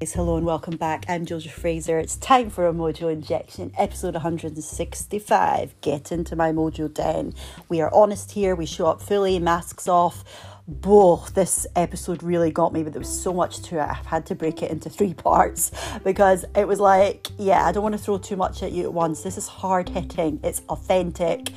Hello and welcome back. I'm Jojo Fraser. It's time for a Mojo Injection, episode 165. Get into my Mojo Den. We are honest here, we show up fully, masks off. Whoa, this episode really got me, but there was so much to it. I've had to break it into three parts because it was like, yeah, I don't want to throw too much at you at once. This is hard hitting, it's authentic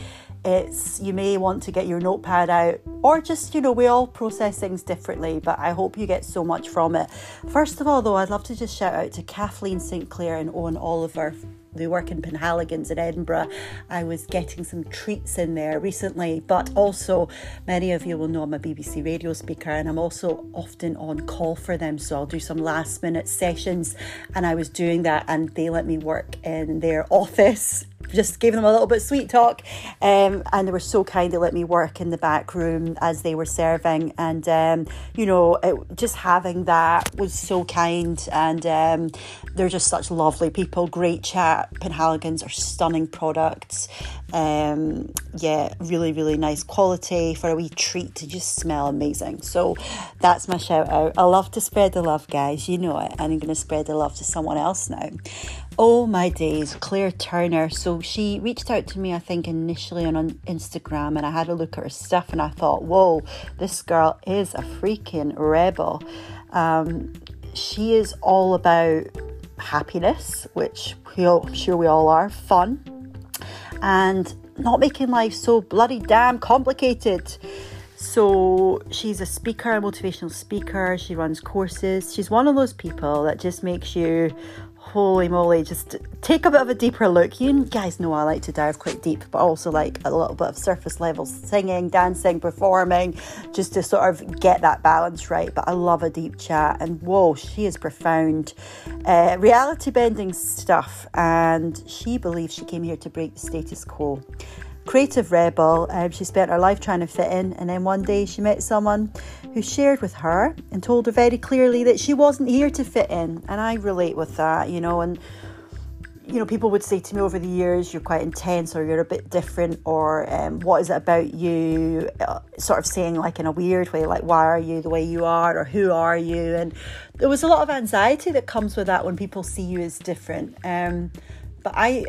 it's you may want to get your notepad out or just you know we all process things differently but i hope you get so much from it first of all though i'd love to just shout out to kathleen st clair and owen oliver they work in Penhaligon's in Edinburgh. I was getting some treats in there recently, but also many of you will know I'm a BBC radio speaker and I'm also often on call for them. So I'll do some last minute sessions, and I was doing that, and they let me work in their office. Just gave them a little bit of sweet talk, um, and they were so kind. They let me work in the back room as they were serving, and um, you know, it, just having that was so kind. And um, they're just such lovely people, great chat Penhaligon's are stunning products. Um, yeah, really, really nice quality for a wee treat to just smell amazing. So that's my shout out. I love to spread the love, guys. You know it. And I'm going to spread the love to someone else now. Oh my days, Claire Turner. So she reached out to me, I think, initially on Instagram, and I had a look at her stuff and I thought, whoa, this girl is a freaking rebel. Um, she is all about happiness, which we all, I'm sure we all are, fun, and not making life so bloody damn complicated. So she's a speaker, a motivational speaker. She runs courses. She's one of those people that just makes you holy moly, just take a bit of a deeper look. You guys know I like to dive quite deep, but also like a little bit of surface level singing, dancing, performing, just to sort of get that balance right. But I love a deep chat, and whoa, she is profound. Uh, reality bending stuff, and she believes she came here to break the status quo creative rebel. Um, she spent her life trying to fit in, and then one day she met someone who shared with her and told her very clearly that she wasn't here to fit in. And I relate with that, you know. And you know, people would say to me over the years, "You're quite intense," or "You're a bit different," or um, "What is it about you?" Uh, sort of saying like in a weird way, like "Why are you the way you are?" or "Who are you?" And there was a lot of anxiety that comes with that when people see you as different. Um, but I,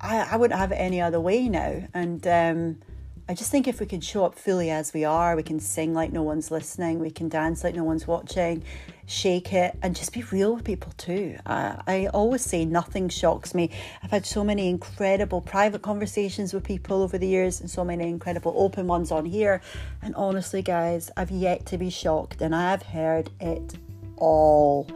I, I wouldn't have it any other way now. And um, I just think if we can show up fully as we are, we can sing like no one's listening, we can dance like no one's watching, shake it, and just be real with people too. I, I always say nothing shocks me. I've had so many incredible private conversations with people over the years, and so many incredible open ones on here. And honestly, guys, I've yet to be shocked, and I have heard it all.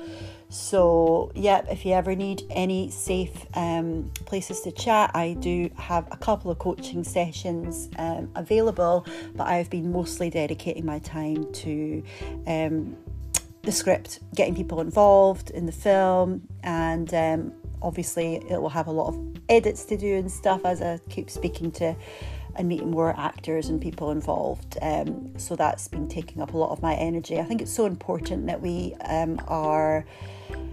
So, yeah, if you ever need any safe um, places to chat, I do have a couple of coaching sessions um, available, but I've been mostly dedicating my time to um, the script, getting people involved in the film, and um, obviously it will have a lot of edits to do and stuff as I keep speaking to and meeting more actors and people involved. Um, so that's been taking up a lot of my energy. I think it's so important that we um, are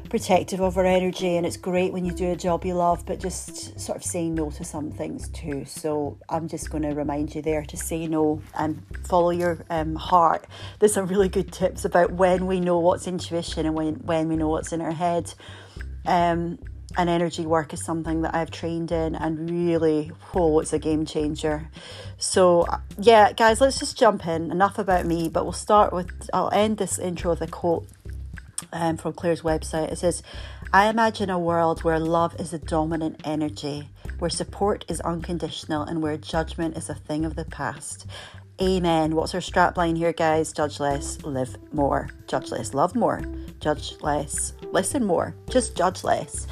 protective of our energy and it's great when you do a job you love but just sort of saying no to some things too so i'm just going to remind you there to say no and follow your um, heart there's some really good tips about when we know what's intuition and when, when we know what's in our head um, and energy work is something that I've trained in and really, oh, it's a game changer. So, yeah, guys, let's just jump in. Enough about me, but we'll start with, I'll end this intro with a quote um, from Claire's website. It says, I imagine a world where love is a dominant energy, where support is unconditional, and where judgment is a thing of the past. Amen. What's our strapline here, guys? Judge less, live more. Judge less, love more. Judge less, listen more. Just judge less.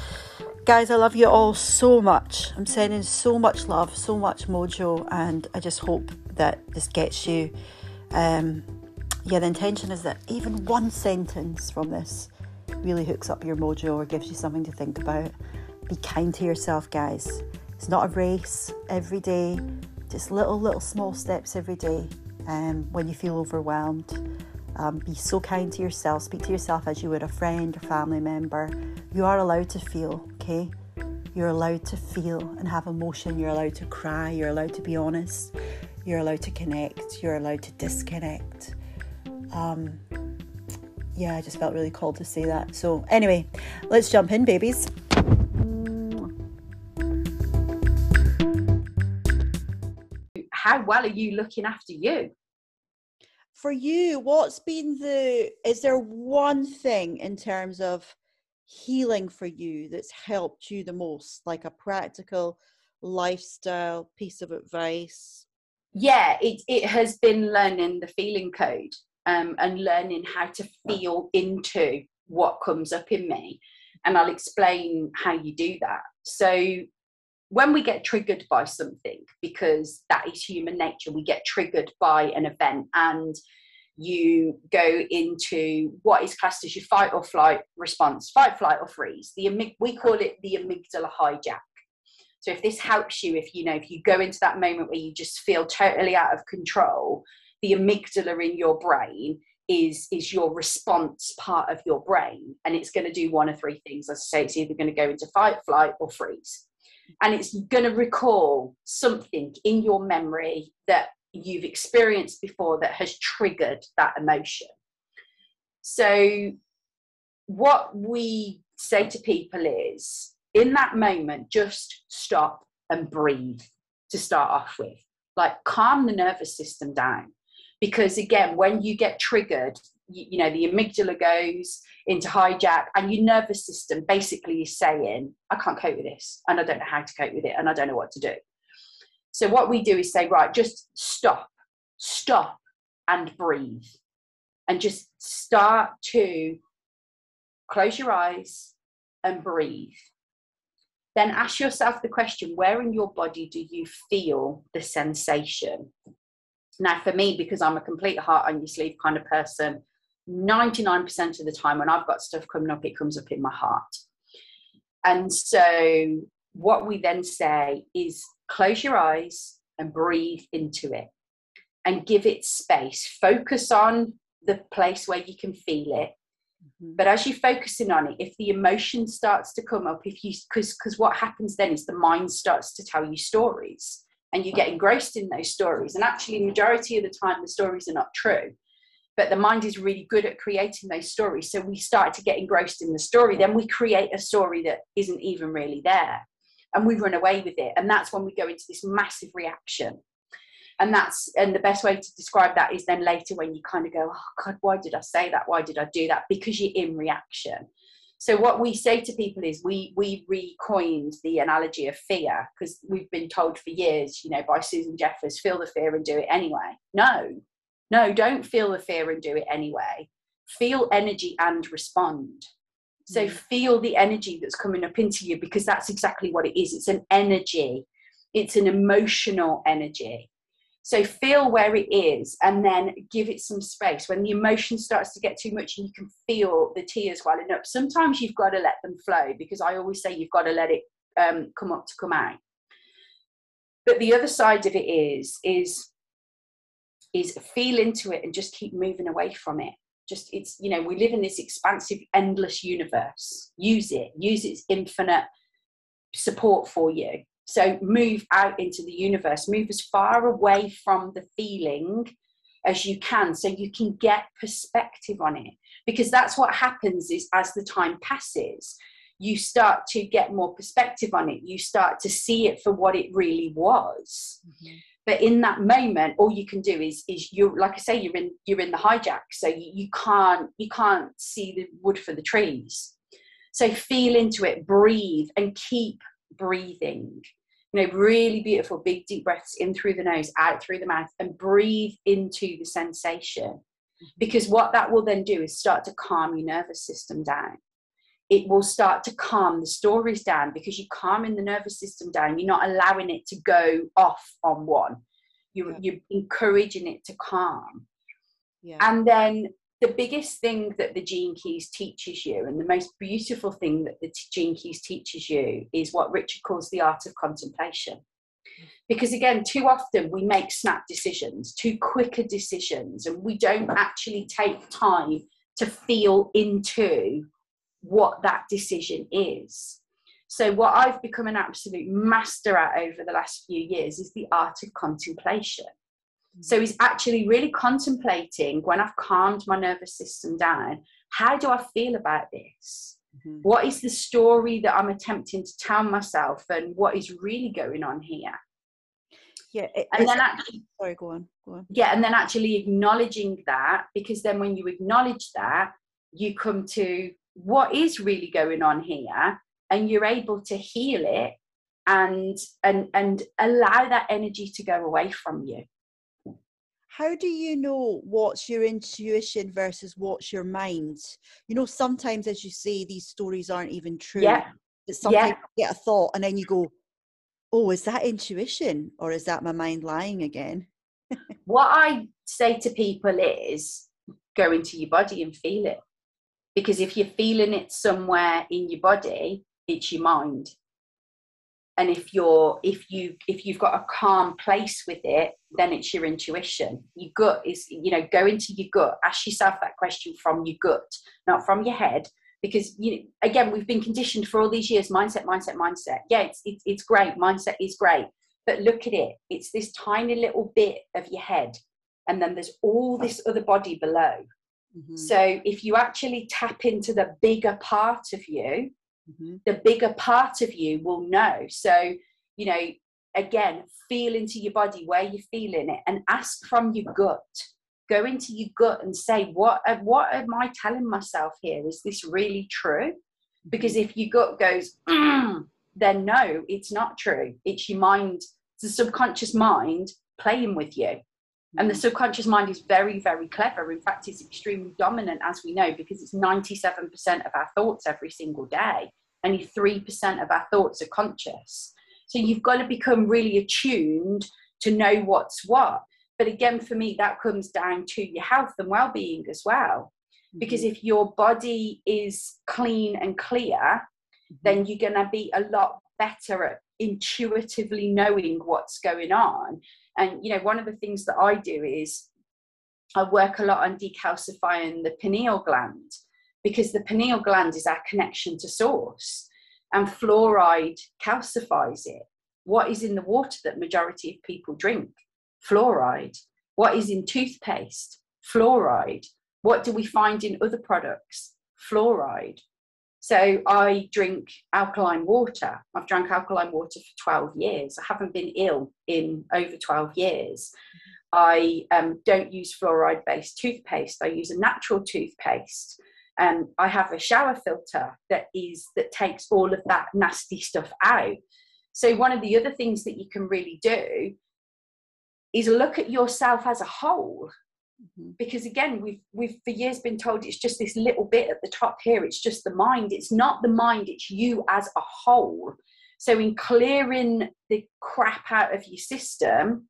Guys, I love you all so much. I'm sending so much love, so much mojo, and I just hope that this gets you. Um, yeah, the intention is that even one sentence from this really hooks up your mojo or gives you something to think about. Be kind to yourself, guys. It's not a race every day, just little, little small steps every day. Um, when you feel overwhelmed, um, be so kind to yourself. Speak to yourself as you would a friend or family member. You are allowed to feel, okay? You're allowed to feel and have emotion. You're allowed to cry. You're allowed to be honest. You're allowed to connect. You're allowed to disconnect. Um, yeah, I just felt really called to say that. So, anyway, let's jump in, babies. How well are you looking after you? For you, what's been the, is there one thing in terms of healing for you that's helped you the most, like a practical lifestyle piece of advice? Yeah, it, it has been learning the feeling code um, and learning how to feel into what comes up in me. And I'll explain how you do that. So, when we get triggered by something, because that is human nature, we get triggered by an event and you go into what is classed as your fight or flight response fight, flight, or freeze. The, we call it the amygdala hijack. So, if this helps you, if you know, if you go into that moment where you just feel totally out of control, the amygdala in your brain is is your response part of your brain and it's going to do one of three things. As i say it's either going to go into fight flight or freeze. And it's going to recall something in your memory that you've experienced before that has triggered that emotion. So what we say to people is in that moment just stop and breathe to start off with. Like calm the nervous system down because again when you get triggered you, you, know the amygdala goes into hijack and your nervous system basically is saying i can't cope with this and i don't know how to cope with it and i don't know what to do. So what we do is say right just stop stop and breathe and just start to close your eyes and breathe. Then ask yourself the question where in your body do you feel the sensation now, for me, because I'm a complete heart on your sleeve kind of person, 99% of the time when I've got stuff coming up, it comes up in my heart. And so, what we then say is close your eyes and breathe into it and give it space. Focus on the place where you can feel it. Mm-hmm. But as you're focusing on it, if the emotion starts to come up, if you, because because what happens then is the mind starts to tell you stories and you get engrossed in those stories. And actually majority of the time the stories are not true but the mind is really good at creating those stories. So we start to get engrossed in the story then we create a story that isn't even really there and we run away with it. And that's when we go into this massive reaction. And that's and the best way to describe that is then later when you kind of go oh god why did i say that? Why did i do that? Because you're in reaction so what we say to people is we we recoined the analogy of fear because we've been told for years, you know, by Susan Jeffers, feel the fear and do it anyway. No, no, don't feel the fear and do it anyway. Feel energy and respond. So mm. feel the energy that's coming up into you because that's exactly what it is. It's an energy. It's an emotional energy. So feel where it is and then give it some space. When the emotion starts to get too much and you can feel the tears welling up, sometimes you've got to let them flow because I always say you've got to let it um, come up to come out. But the other side of it is, is, is feel into it and just keep moving away from it. Just it's, you know, we live in this expansive, endless universe. Use it, use its infinite support for you so move out into the universe, move as far away from the feeling as you can so you can get perspective on it. Because that's what happens is as the time passes, you start to get more perspective on it. You start to see it for what it really was. Mm-hmm. But in that moment, all you can do is is you like I say, you're in you're in the hijack. So you, you can't you can't see the wood for the trees. So feel into it, breathe, and keep breathing. You know, really beautiful, big deep breaths in through the nose, out through the mouth, and breathe into the sensation. Because what that will then do is start to calm your nervous system down. It will start to calm the stories down because you're calming the nervous system down. You're not allowing it to go off on one. You're, yeah. you're encouraging it to calm. Yeah. And then the biggest thing that the gene keys teaches you and the most beautiful thing that the gene keys teaches you is what richard calls the art of contemplation. Because again too often we make snap decisions too quicker decisions and we don't actually take time to feel into what that decision is. So what i've become an absolute master at over the last few years is the art of contemplation so he's actually really contemplating when I've calmed my nervous system down, how do I feel about this? Mm-hmm. What is the story that I'm attempting to tell myself, and what is really going on here? Yeah, it, and then actually, sorry, go on, go on. Yeah, and then actually acknowledging that, because then when you acknowledge that, you come to what is really going on here, and you're able to heal it and and and allow that energy to go away from you how do you know what's your intuition versus what's your mind? You know sometimes as you say these stories aren't even true yeah. but sometimes yeah. you get a thought and then you go oh is that intuition or is that my mind lying again? What i say to people is go into your body and feel it. Because if you're feeling it somewhere in your body it's your mind and if you're if you if you've got a calm place with it then it's your intuition. Your gut is you know go into your gut. Ask yourself that question from your gut not from your head. Because you know, again we've been conditioned for all these years mindset mindset mindset. Yeah it's, it's it's great. Mindset is great. But look at it. It's this tiny little bit of your head. And then there's all this other body below. Mm-hmm. so if you actually tap into the bigger part of you mm-hmm. the bigger part of you will know. So, you know, again, feel into your body where you're feeling it and ask from your gut. Go into your gut and say, what, what am I telling myself here? Is this really true? Because mm-hmm. if your gut goes, mm, then no, it's not true. It's your mind, it's the subconscious mind playing with you. And the mm. subconscious mind is very, very clever. In fact, it's extremely dominant, as we know, because it's 97% of our thoughts every single day. Only 3% of our thoughts are conscious. So you've got to become really attuned to know what's what. But again, for me, that comes down to your health and well being as well. Because mm-hmm. if your body is clean and clear, mm-hmm. then you're going to be a lot better at intuitively knowing what's going on and you know, one of the things that I do is I work a lot on decalcifying the pineal gland because the pineal gland is our connection to source and fluoride calcifies it. What is in the water that majority of people drink? Fluoride. What is in toothpaste? Fluoride. What do we find in other products? Fluoride. So I drink alkaline water. I've drank alkaline water for 12 years. I haven't been ill in over 12 years. I um, don't use fluoride based toothpaste. I use a natural toothpaste. Um, I have a shower filter that is that takes all of that nasty stuff out. So one of the other things that you can really do is look at yourself as a whole Mm-hmm. Because again, we've we've for years been told it's just this little bit at the top here. It's just the mind. It's not the mind. It's you as a whole. So in clearing the crap out of your system,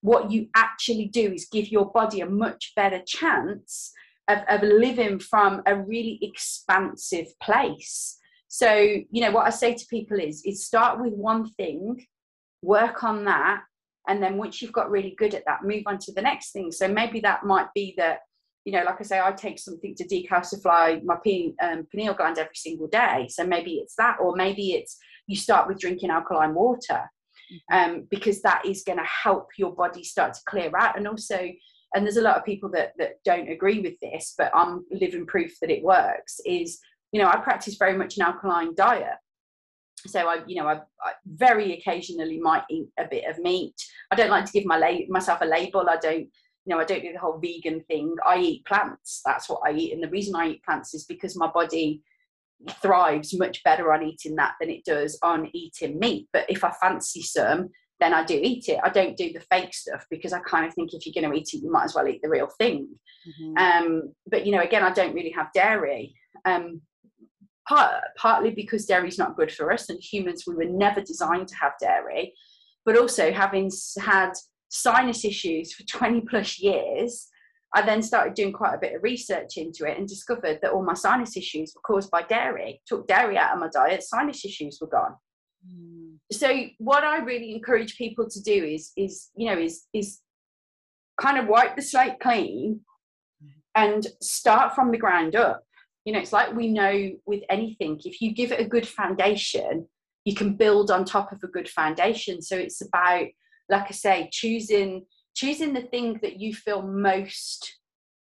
what you actually do is give your body a much better chance of, of living from a really expansive place. So, you know, what I say to people is, is start with one thing, work on that, and then once you've got really good at that move on to the next thing. So maybe that might be that you know like i say i take something to decalcify my um, pineal gland every single day. So maybe it's that or maybe it's you start with drinking alkaline water mm-hmm. um, because that is going to help your body start to clear out. And also and there's a lot of people that that don't agree with this but i'm living proof that it works is you know i practice very much an alkaline diet so I, you know, I, I, very occasionally might eat a bit of meat. I don't like to give my la- myself a label. I don't, you know, I don't do the whole vegan thing. I eat plants. That's what I eat, and the reason I eat plants is because my body thrives much better on eating that than it does on eating meat. But if I fancy some, then I do eat it. I don't do the fake stuff because I kind of think if you're going to eat it, you might as well eat the real thing. Mm-hmm. Um, but you know, again, I don't really have dairy. Um, part, partly because dairy is not good for us and humans we were never designed to have dairy but also having had sinus issues for 20 plus years i then started doing quite a bit of research into it and discovered that all my sinus issues were caused by dairy took dairy out of my diet sinus issues were gone mm. so what i really encourage people to do is is you know is is kind of wipe the slate clean hmm. and start from the ground up you know, it's like we know with anything, if you give it a good foundation, you can build on top of a good foundation. So it's about, like I say, choosing choosing the thing that you feel most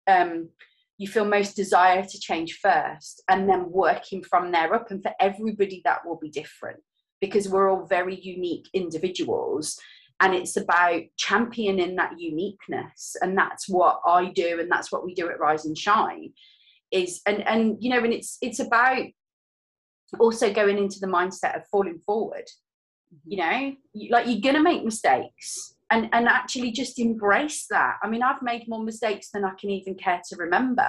um, you feel most desire to change first and then working from there up. And for everybody that will be different because we're all very unique individuals and it's about championing that uniqueness. And that's what i do and that's what we do at rise and shine is and and you know and it's it's about also going into the mindset of falling forward mm-hmm. you know like you're gonna make mistakes and and actually just embrace that i mean i've made more mistakes than i can even care to remember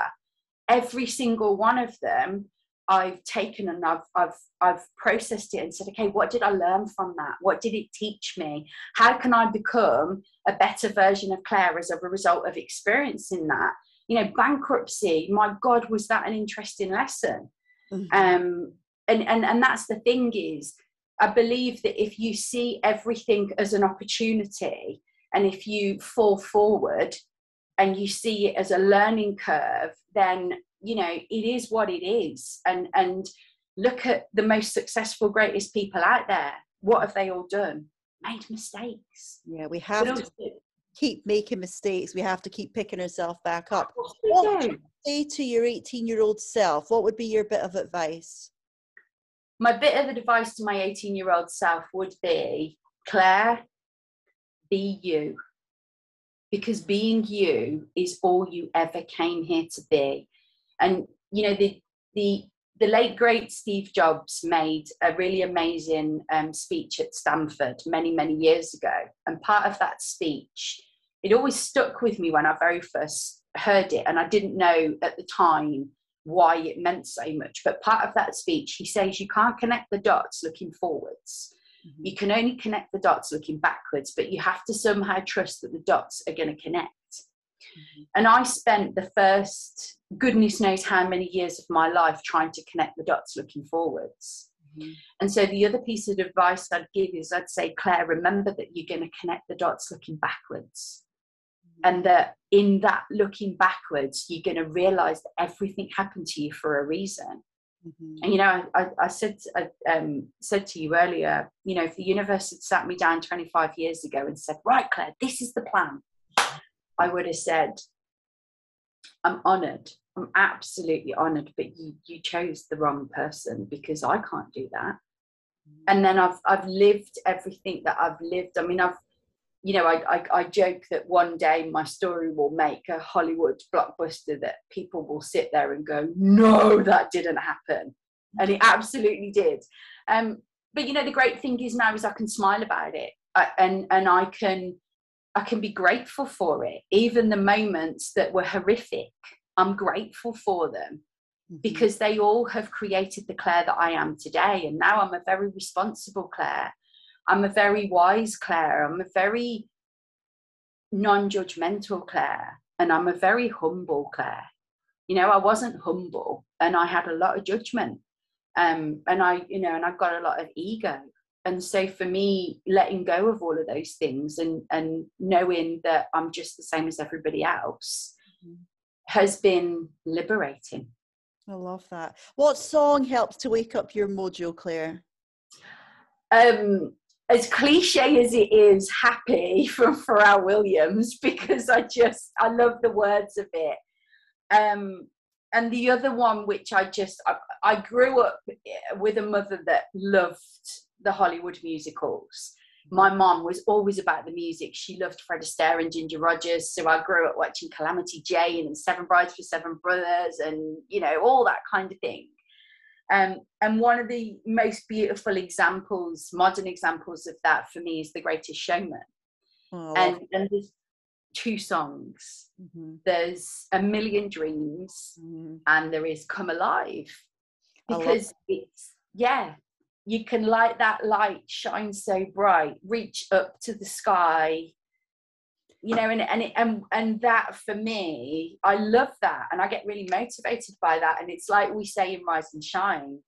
every single one of them I've taken and I've I've I've processed it and said, okay, what did I learn from that? What did it teach me? How can I become a better version of Claire as a result of experiencing that? You know, bankruptcy, my God, was that an interesting lesson? Mm-hmm. Um, and, and and that's the thing is I believe that if you see everything as an opportunity and if you fall forward and you see it as a learning curve, then you know it is what it is. And and look at the most successful, greatest people out there. What have they all done? Made mistakes. Yeah, we have to keep making mistakes. We have to keep picking ourselves back up. What would you say to your 18 year old self? What would be your bit of advice? my bit of advice to my 18 year old self would be Claire, be you. Because being you is all you ever came here to be. And, you know, the, the, the late great Steve Jobs made a really amazing um, speech at Stanford many, many years ago. And part of that speech, it always stuck with me when I very first heard it. And I didn't know at the time why it meant so much. But part of that speech, he says you can't connect the dots looking forwards. Mm-hmm. You can only connect the dots looking backwards, but you have to somehow trust that the dots are going to connect. Mm-hmm. And I spent the first goodness knows how many years of my life trying to connect the dots looking forwards. Mm-hmm. And so the other piece of advice I'd give is I'd say, Claire, remember that you're going to connect the dots looking backwards and that in that looking backwards you're going to realize that everything happened to you for a reason mm-hmm. and you know i, I said I, um, said to you earlier you know if the universe had sat me down 25 years ago and said right claire this is the plan i would have said i'm honored i'm absolutely honored but you you chose the wrong person because i can't do that mm-hmm. and then i've i've lived everything that i've lived i mean i've you know, I, I, I, joke that one day my story will make a Hollywood blockbuster that people will sit there and go, no, that didn't happen. And it absolutely did. Um, but you know, the great thing is now is I can smile about it I, and, and I can, I can be grateful for it. Even the moments that were horrific, I'm grateful for them mm-hmm. because they all have created the Claire that I am today. And now I'm a very responsible Claire I'm a very wise Claire. I'm a very non judgmental Claire. And I'm a very humble Claire. You know, I wasn't humble and I had a lot of judgment. Um, and I, you know, and I've got a lot of ego. And so for me, letting go of all of those things and, and knowing that I'm just the same as everybody else mm-hmm. has been liberating. I love that. What song helps to wake up your mojo, Claire? Um, as cliche as it is, happy from Pharrell Williams because I just I love the words of it. Um, and the other one, which I just I, I grew up with a mother that loved the Hollywood musicals. My mom was always about the music. She loved Fred Astaire and Ginger Rogers, so I grew up watching Calamity Jane and Seven Brides for Seven Brothers, and you know all that kind of thing. Um, and one of the most beautiful examples, modern examples of that for me is The Greatest Showman. Oh, and, and there's two songs. Mm-hmm. There's A Million Dreams mm-hmm. and there is Come Alive. Because it's, yeah, you can light that light, shine so bright, reach up to the sky, you know and and it, and and that for me i love that and i get really motivated by that and it's like we say in rise and shine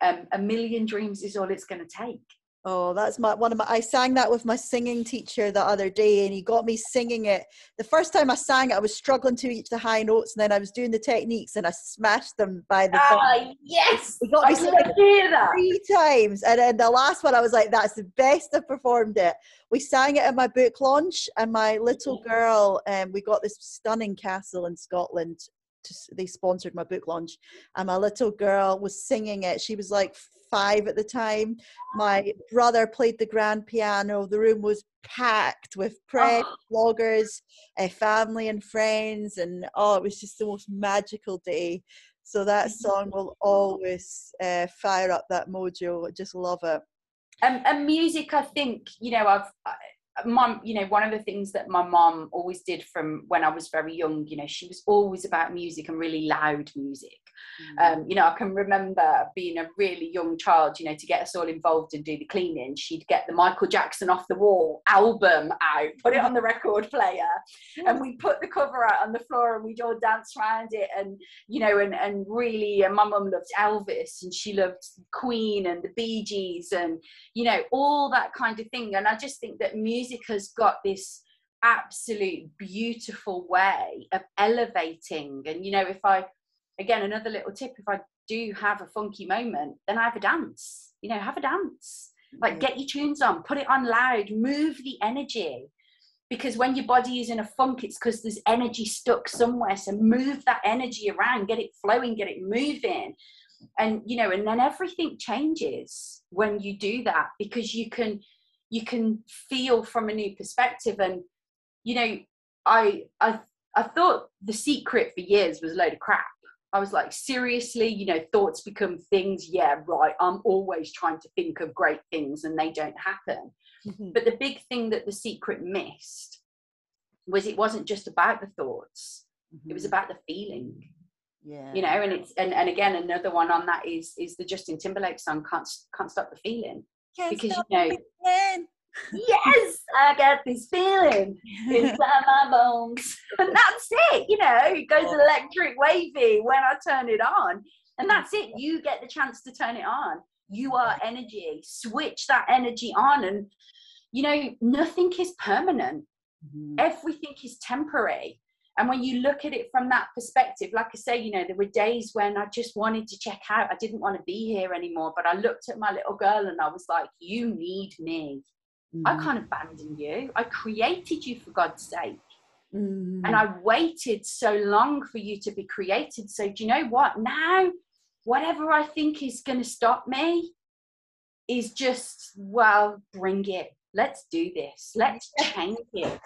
um, a million dreams is all it's going to take Oh, that's my one of my. I sang that with my singing teacher the other day, and he got me singing it. The first time I sang it, I was struggling to reach the high notes, and then I was doing the techniques, and I smashed them by the. Ah, yes! He got me that three times, and then the last one, I was like, "That's the best I've performed it." We sang it at my book launch, and my little girl, um, we got this stunning castle in Scotland to, they sponsored my book launch, and my little girl was singing it. She was like five at the time. My brother played the grand piano. The room was packed with press, oh. bloggers, uh, family, and friends, and oh, it was just the most magical day. So that mm-hmm. song will always uh, fire up that mojo. I just love it. And, and music, I think you know, I've mom you know one of the things that my mom always did from when i was very young you know she was always about music and really loud music mm. um, you know i can remember being a really young child you know to get us all involved and do the cleaning she'd get the michael jackson off the wall album out put it on the record player and we put the cover out on the floor and we'd all dance around it and you know and, and really and my mum loved elvis and she loved queen and the bee gees and you know all that kind of thing. And i just think that music has got this absolute beautiful way of elevating. And you know if i again another little tip if i do have a funky moment then i have a dance you know have a dance. Like mm-hmm. get your tunes on put it on loud move the energy. Because when your body is in a funk it's because there's energy stuck somewhere. So move that energy around get it flowing get it moving. And you know and then everything changes when you do that because you can you can feel from a new perspective. And you know i i i thought the secret for years was a load of crap i was like seriously? You know thoughts become things? Yeah right. I'm always trying to think of great things and they don't happen. Mm-hmm. but the big thing that the secret missed was it wasn't just about the thoughts. Mm-hmm. it was mm-hmm. about the feeling. Yeah. You know and it's and, and again another one on that is is the justin timberlake song can't can't stop the feeling. Can't because you know yes i got this feeling inside my bones and that's it you know it goes electric wavy when i turn it on and that's it you get the chance to turn it on you are energy switch that energy on and you know nothing is permanent mm-hmm. everything is temporary and when you look at it from that perspective, like I say, you know, there were days when I just wanted to check out. I didn't want to be here anymore. But I looked at my little girl and I was like, you need me. Mm. I can't abandon you. I created you for God's sake. Mm. And I waited so long for you to be created. So, do you know what? Now, whatever I think is going to stop me is just, well, bring it. Let's do this. Let's change it.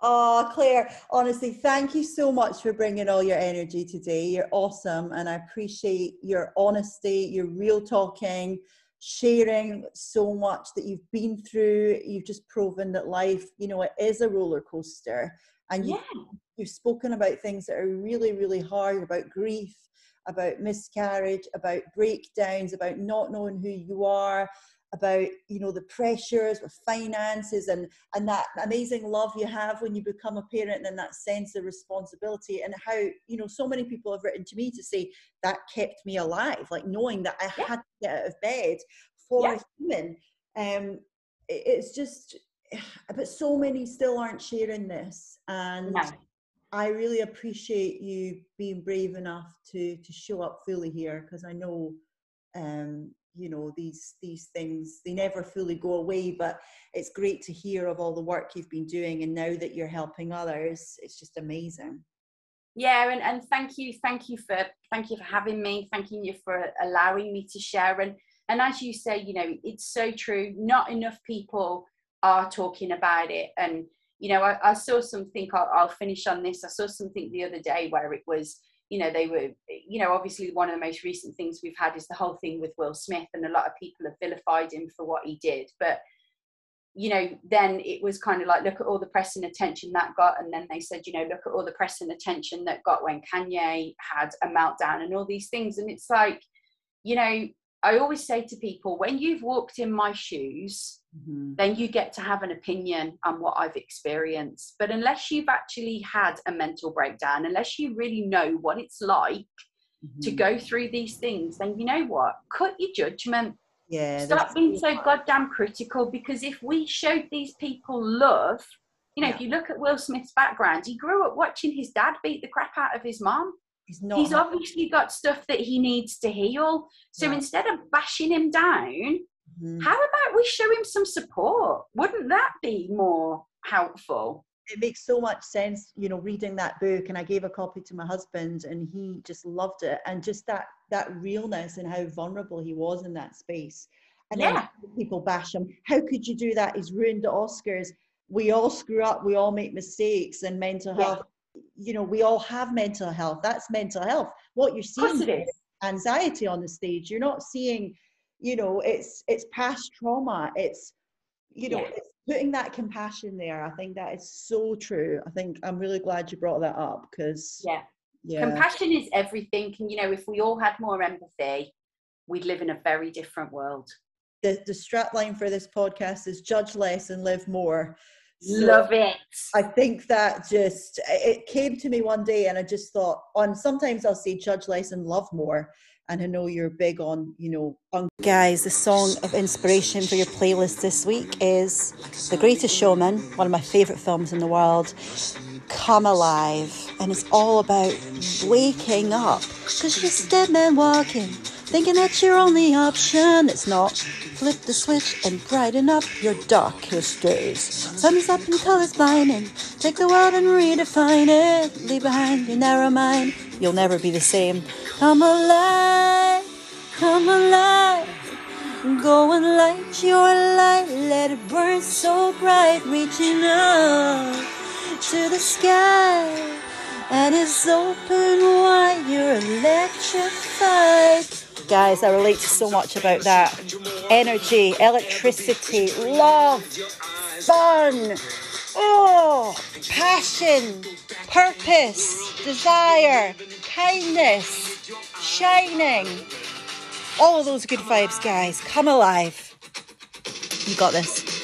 Oh, Claire, honestly, thank you so much for bringing all your energy today. You're awesome, and I appreciate your honesty, your real talking, sharing so much that you've been through. You've just proven that life, you know, it is a roller coaster, and you, yeah. you've spoken about things that are really, really hard about grief, about miscarriage, about breakdowns, about not knowing who you are, about you know the pressures with finances and and that amazing love you have when you become a parent and that sense of responsibility and how you know so many people have written to me to say that kept me alive like knowing that i yeah. had to get out of bed for yeah. a human um it's just but so many still aren't sharing this and no. i really appreciate you being brave enough to to show up fully here because i know um you know these these things they never fully go away but it's great to hear of all the work you've been doing and now that you're helping others it's just amazing. Yeah and, and thank you thank you for thank you for having me thanking you for allowing me to share and and as you say you know it's so true not enough people are talking about it and you know i, I saw something I'll, I'll finish on this i saw something the other day where it was you know, they were, you know, obviously one of the most recent things we've had is the whole thing with Will Smith, and a lot of people have vilified him for what he did. But, you know, then it was kind of like, look at all the press and attention that got. And then they said, you know, look at all the press and attention that got when Kanye had a meltdown and all these things. And it's like, you know, I always say to people, when you've walked in my shoes, mm-hmm. then you get to have an opinion on what I've experienced. But unless you've actually had a mental breakdown, unless you really know what it's like mm-hmm. to go through these things, then you know what? Cut your judgment. Yeah. Stop being so goddamn critical because if we showed these people love, you know, yeah. if you look at Will Smith's background, he grew up watching his dad beat the crap out of his mom. He's not. He's obviously got stuff that he needs to heal. So yeah. instead of bashing him down, mm-hmm. how about we show him some support? Wouldn't that be more helpful? it makes so much sense, you know, reading that book. And I gave a copy to my husband, and he just loved it. And just that that realness and how vulnerable he was in that space. And Yeah. then people bash him. How could you do that? He's ruined the Oscars. We all screw up. We all make mistakes. And mental Yeah. health, you know, we all have mental health. That's mental health. What you're seeing anxiety on the stage. You're not seeing, you know, it's it's past trauma. It's you know, Yeah. it's putting that compassion there. I think that is so true. I think I'm really glad you brought that up because Yeah. yeah, Compassion is everything. And, you know, if we all had more empathy, we'd live in a very different world. the the strap line for this podcast is judge less and live more. So Love it. I think that just it came to me one day, and I just thought, on sometimes I'll say judge less and love more. And I know you're big on, you know, on guys. The song of inspiration for your playlist this week is The Greatest Showman, one of my favorite films in the world. Come alive, and it's all about waking up because you're just dead man walking, thinking that's your only option. It's not. Flip the switch and brighten up your darkest days. Sun's up and colors blinding. Take the world and redefine it. Leave behind your narrow mind. You'll never be the same. Come alive, come alive. Go and light your light. Let it burn so bright, reaching up to the sky. And it's open wide. You're electrified. Guys, I relate so much about that. Energy, electricity, love, fun, oh, passion, purpose, desire, kindness, shining. All of those good vibes, guys. Come alive. You got this.